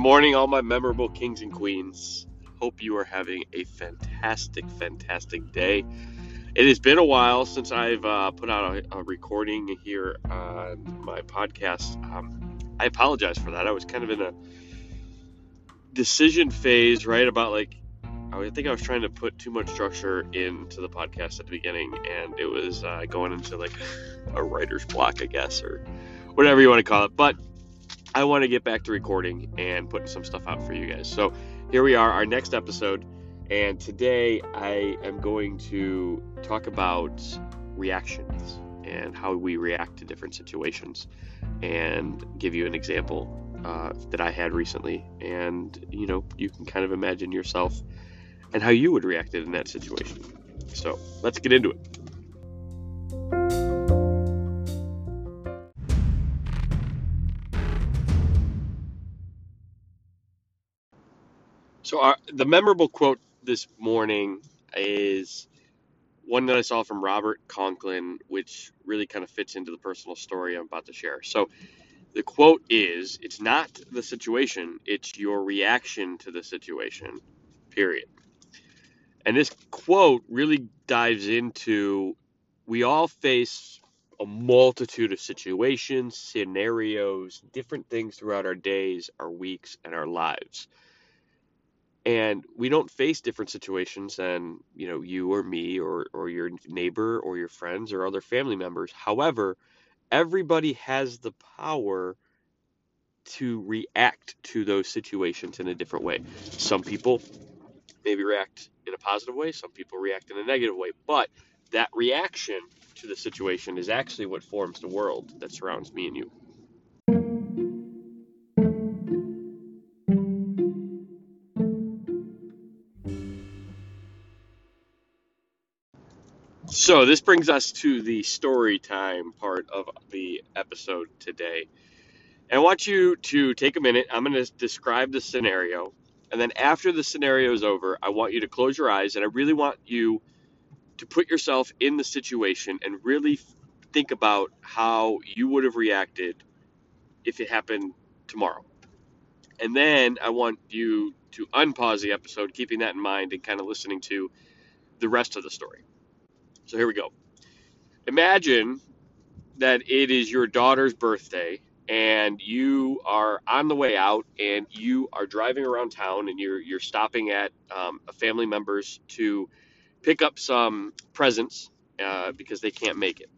Good morning, all my memorable kings and queens. Hope you are having a fantastic, fantastic day. It has been a while since I've uh, put out a, a, recording here on my podcast. Um, I apologize for that. I was kind of in a decision phase, right? About like, I think I was trying to put too much structure into the podcast at the beginning, and it was uh, going into like a writer's block, I guess, or whatever you want to call it. But I want to get back to recording and putting some stuff out for you guys. So here we are, our next episode. And today I am going to talk about reactions and how we react to different situations and give you an example uh, that I had recently. And, you know, you can kind of imagine yourself and how you would react in that situation. So let's get into it. So our, the memorable quote this morning is one that I saw from Robert Conklin, which really kind of fits into the personal story I'm about to share. So the quote is It's not the situation, it's your reaction to the situation, period. And this quote really dives into we all face a multitude of situations, scenarios, different things throughout our days, our weeks, and our lives and we don't face different situations than you know you or me or or your neighbor or your friends or other family members. However everybody has the power to react to those situations in a different way. Some people maybe react in a positive way some people react in a negative way but that reaction to the situation is actually what forms the world that surrounds me and you So this brings us to the story time part of the episode today. And I want you to take a minute. I'm going to describe the scenario. And then after the scenario is over, I want you to close your eyes and I really want you to put yourself in the situation and really think about how you would have reacted if it happened tomorrow. And then I want you to unpause the episode, keeping that in mind and kind of listening to the rest of the story. So here we go. Imagine that it is your daughter's birthday and you are on the way out and you are driving around town and you're you're stopping at um, a family members to pick up some presents uh, because they can't make it.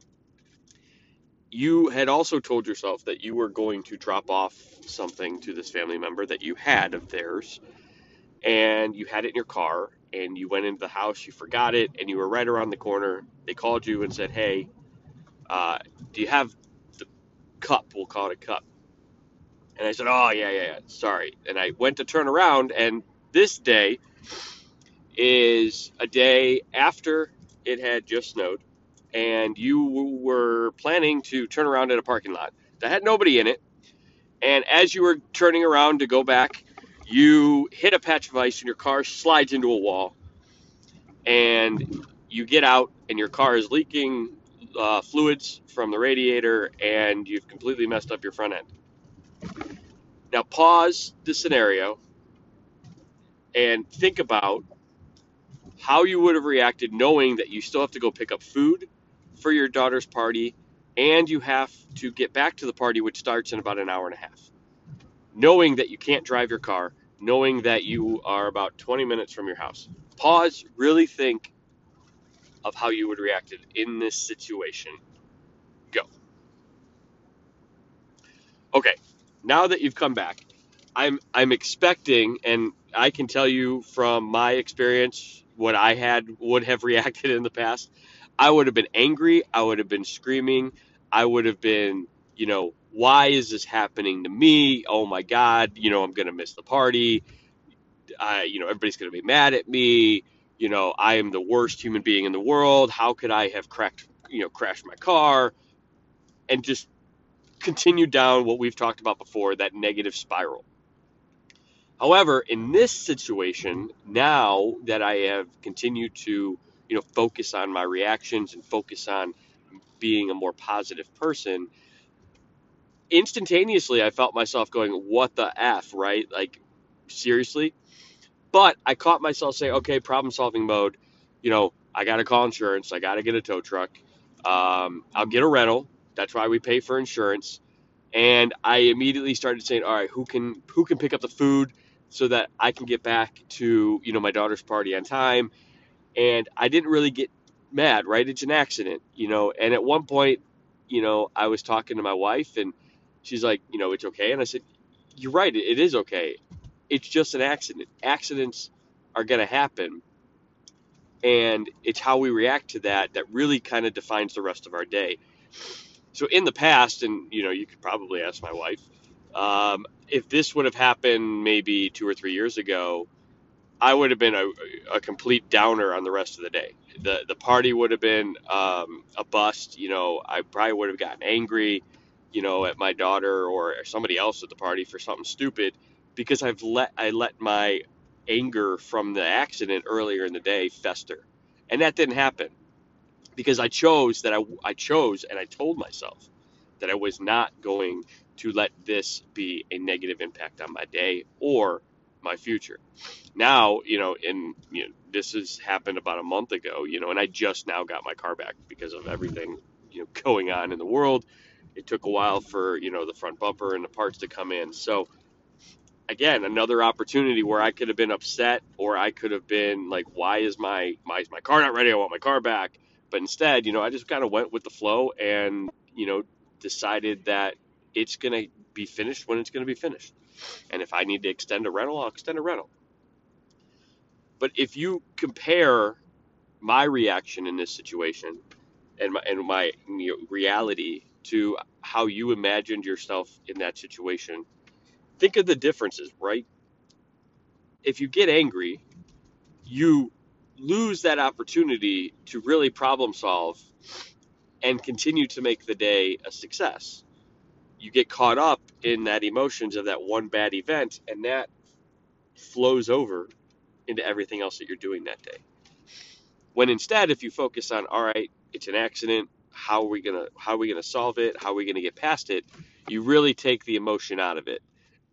You had also told yourself that you were going to drop off something to this family member that you had of theirs, and you had it in your car, and you went into the house, you forgot it, and you were right around the corner. They called you and said, "Hey, uh, do you have the cup? We'll call it a cup." And I said, "Oh yeah, yeah, yeah. Sorry." And I went to turn around, and this day is a day after it had just snowed, and you were planning to turn around at a parking lot that had nobody in it. And as you were turning around to go back you hit a patch of ice and your car slides into a wall and you get out and your car is leaking uh, fluids from the radiator and you've completely messed up your front end. Now pause the scenario and think about how you would have reacted knowing that you still have to go pick up food for your daughter's party and you have to get back to the party which starts in about an hour and a half. Knowing that you can't drive your car knowing that you are about 20 minutes from your house. Pause, really think of how you would react in this situation. Go. Okay, now that you've come back, I'm I'm expecting, and I can tell you from my experience what I had would have reacted in the past. I would have been angry. I would have been screaming. I would have been, you know, why is this happening to me? Oh my God, you know, I'm going to miss the party. I, you know, everybody's going to be mad at me. You know, I am the worst human being in the world. How could I have cracked, you know, crashed my car and just continue down what we've talked about before, that negative spiral. However, in this situation, now that I have continued to, you know, focus on my reactions and focus on being a more positive person, instantaneously I felt myself going, "What the f?" Right? Like seriously. But I caught myself saying, "Okay, problem solving mode." You know, I got to call insurance. I got to get a tow truck. Um, I'll get a rental. That's why we pay for insurance. And I immediately started saying, "All right, who can who can pick up the food so that I can get back to you know my daughter's party on time?" And I didn't really get mad. Right? It's an accident, you know. And at one point, you know, I was talking to my wife, and she's like, "You know, it's okay." And I said, "You're right. It is okay. It's just an accident. Accidents are going to happen." and it's how we react to that that really kind of defines the rest of our day. So in the past, and you know, you could probably ask my wife, um, if this would have happened maybe two or three years ago, I would have been a, a complete downer on the rest of the day. the The party would have been um, a bust. You know, I probably would have gotten angry, you know, at my daughter or somebody else at the party for something stupid because I've let I let my anger from the accident earlier in the day fester. And that didn't happen because I chose that I, I chose and I told myself that I was not going to let this be a negative impact on my day or my future. Now, you know, in you know, this has happened about a month ago, you know, and I just now got my car back because of everything, you know, going on in the world. It took a while for, you know, the front bumper and the parts to come in. So, again another opportunity where I could have been upset or I could have been like why is my my my car not ready? I want my car back. But instead you know I just kind of went with the flow and you know decided that it's going to be finished when it's going to be finished. And if I need to extend a rental I'll extend a rental. But if you compare my reaction in this situation and my, and my you know, reality to how you imagined yourself in that situation think of the differences, right? If you get angry, you lose that opportunity to really problem solve and continue to make the day a success. You get caught up in that emotions of that one bad event, and that flows over into everything else that you're doing that day. When instead, if you focus on, all right, it's an accident, how are we gonna how are we gonna solve it? How are we gonna get past it? You really take the emotion out of it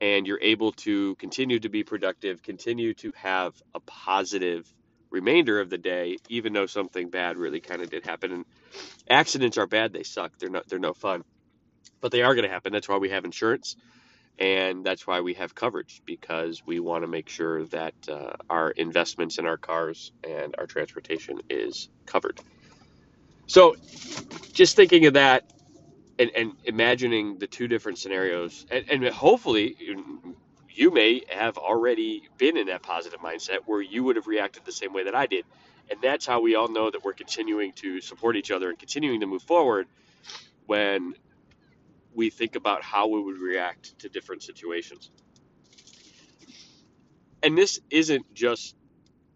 and you're able to continue to be productive, continue to have a positive remainder of the day, even though something bad really kind of did happen. And accidents are bad; they suck. They're not. They're no fun, but they are going to happen. That's why we have insurance, and that's why we have coverage because we want to make sure that uh, our investments in our cars and our transportation is covered. So, just thinking of that and, and imagining the two different scenarios, and, and hopefully you may have already been in that positive mindset where you would have reacted the same way that I did. And that's how we all know that we're continuing to support each other and continuing to move forward when we think about how we would react to different situations. And this isn't just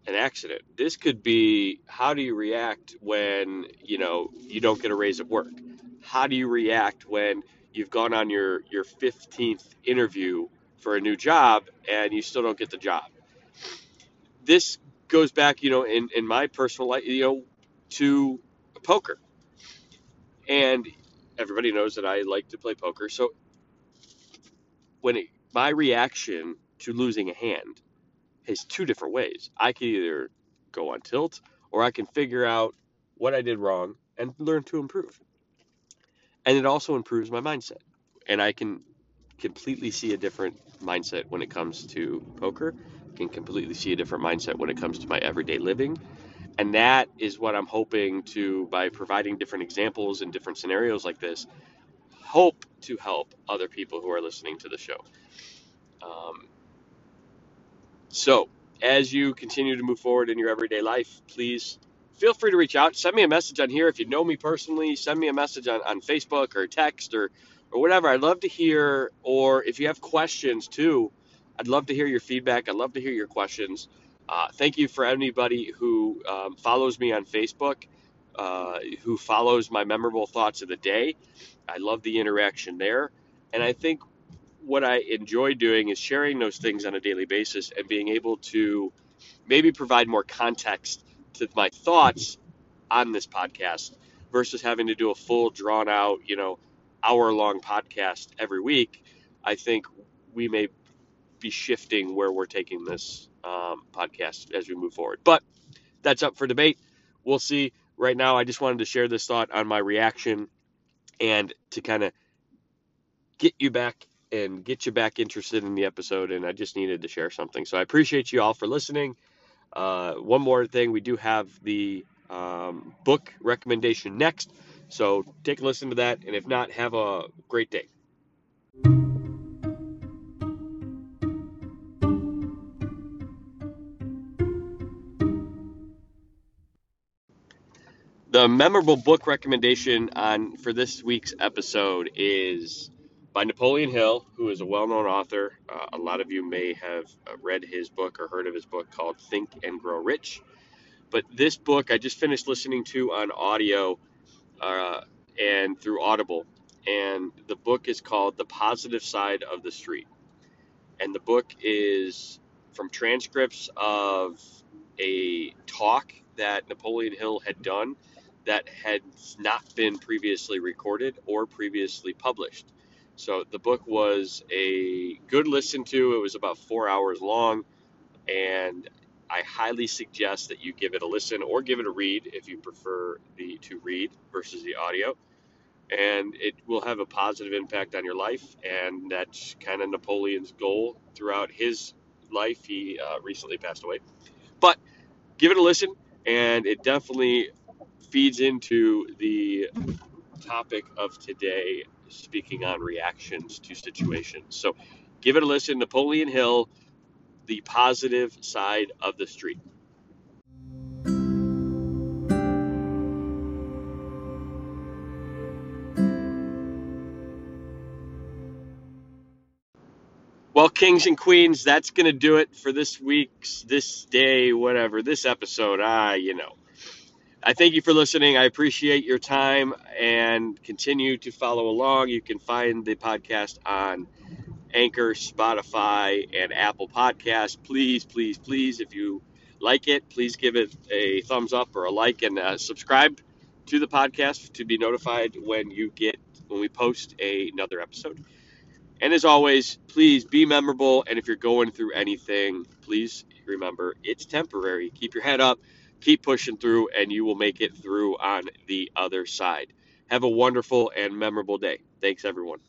an accident. This could be how do you react when, you know, you don't get a raise at work? how do you react when you've gone on your your 15th interview for a new job and you still don't get the job this goes back you know in in my personal life you know to poker and everybody knows that I like to play poker so when it, my reaction to losing a hand is two different ways. I can either go on tilt or I can figure out what I did wrong and learn to improve. And it also improves my mindset. And i can completely see a different mindset when it comes to poker. I can completely see a different mindset when it comes to my everyday living. And that is what i'm hoping to by providing different examples and different scenarios like this hope to help other people who are listening to the show. Um, so as you continue to move forward in your everyday life please feel free to reach out. Send me a message on here if you know me personally. Send me a message on, on Facebook or text or, or whatever. I'd love to hear, or if you have questions too, I'd love to hear your feedback. I'd love to hear your questions. Uh, thank you for anybody who um, follows me on Facebook, uh, who follows my memorable thoughts of the day. I love the interaction there. And I think what I enjoy doing is sharing those things on a daily basis and being able to maybe provide more context to my thoughts on this podcast versus having to do a full drawn out, you know, hour long podcast every week, I think we may be shifting where we're taking this um, podcast as we move forward. But that's up for debate. We'll see. Right now, I just wanted to share this thought on my reaction and to kind of get you back and get you back interested in the episode. And I just needed to share something. So I appreciate you all for listening. Uh, one more thing, we do have the um, book recommendation next. So take a listen to that. And if not, have a great day. The memorable book recommendation on for this week's episode is by Napoleon Hill, who is a well-known author. Uh, a lot of you may have uh, read his book or heard of his book called Think and Grow Rich. But this book I just finished listening to on audio uh, and through Audible, and the book is called The Positive Side of the Street. And the book is from transcripts of a talk that Napoleon Hill had done that had not been previously recorded or previously published. So the book was a good listen to. It was about four hours long, and I highly suggest that you give it a listen or give it a read if you prefer the to read versus the audio. And it will have a positive impact on your life, and that's kind of Napoleon's goal throughout his life. He uh, recently passed away, but give it a listen, and it definitely feeds into the topic of today, speaking on reactions to situations. So give it a listen. Napoleon Hill, The Positive Side of the Street. Well, kings and queens, that's going to do it for this week's, this day, whatever, this episode. Ah, you know. I thank you for listening. I appreciate your time and continue to follow along. You can find the podcast on Anchor, Spotify, and Apple Podcasts. Please, please, please, if you like it, please give it a thumbs up or a like and uh, subscribe to the podcast to be notified when you get when we post a, another episode. And as always, please be memorable. And if you're going through anything, please remember it's temporary. Keep your head up keep pushing through, and you will make it through on the other side. Have a wonderful and memorable day. Thanks, everyone.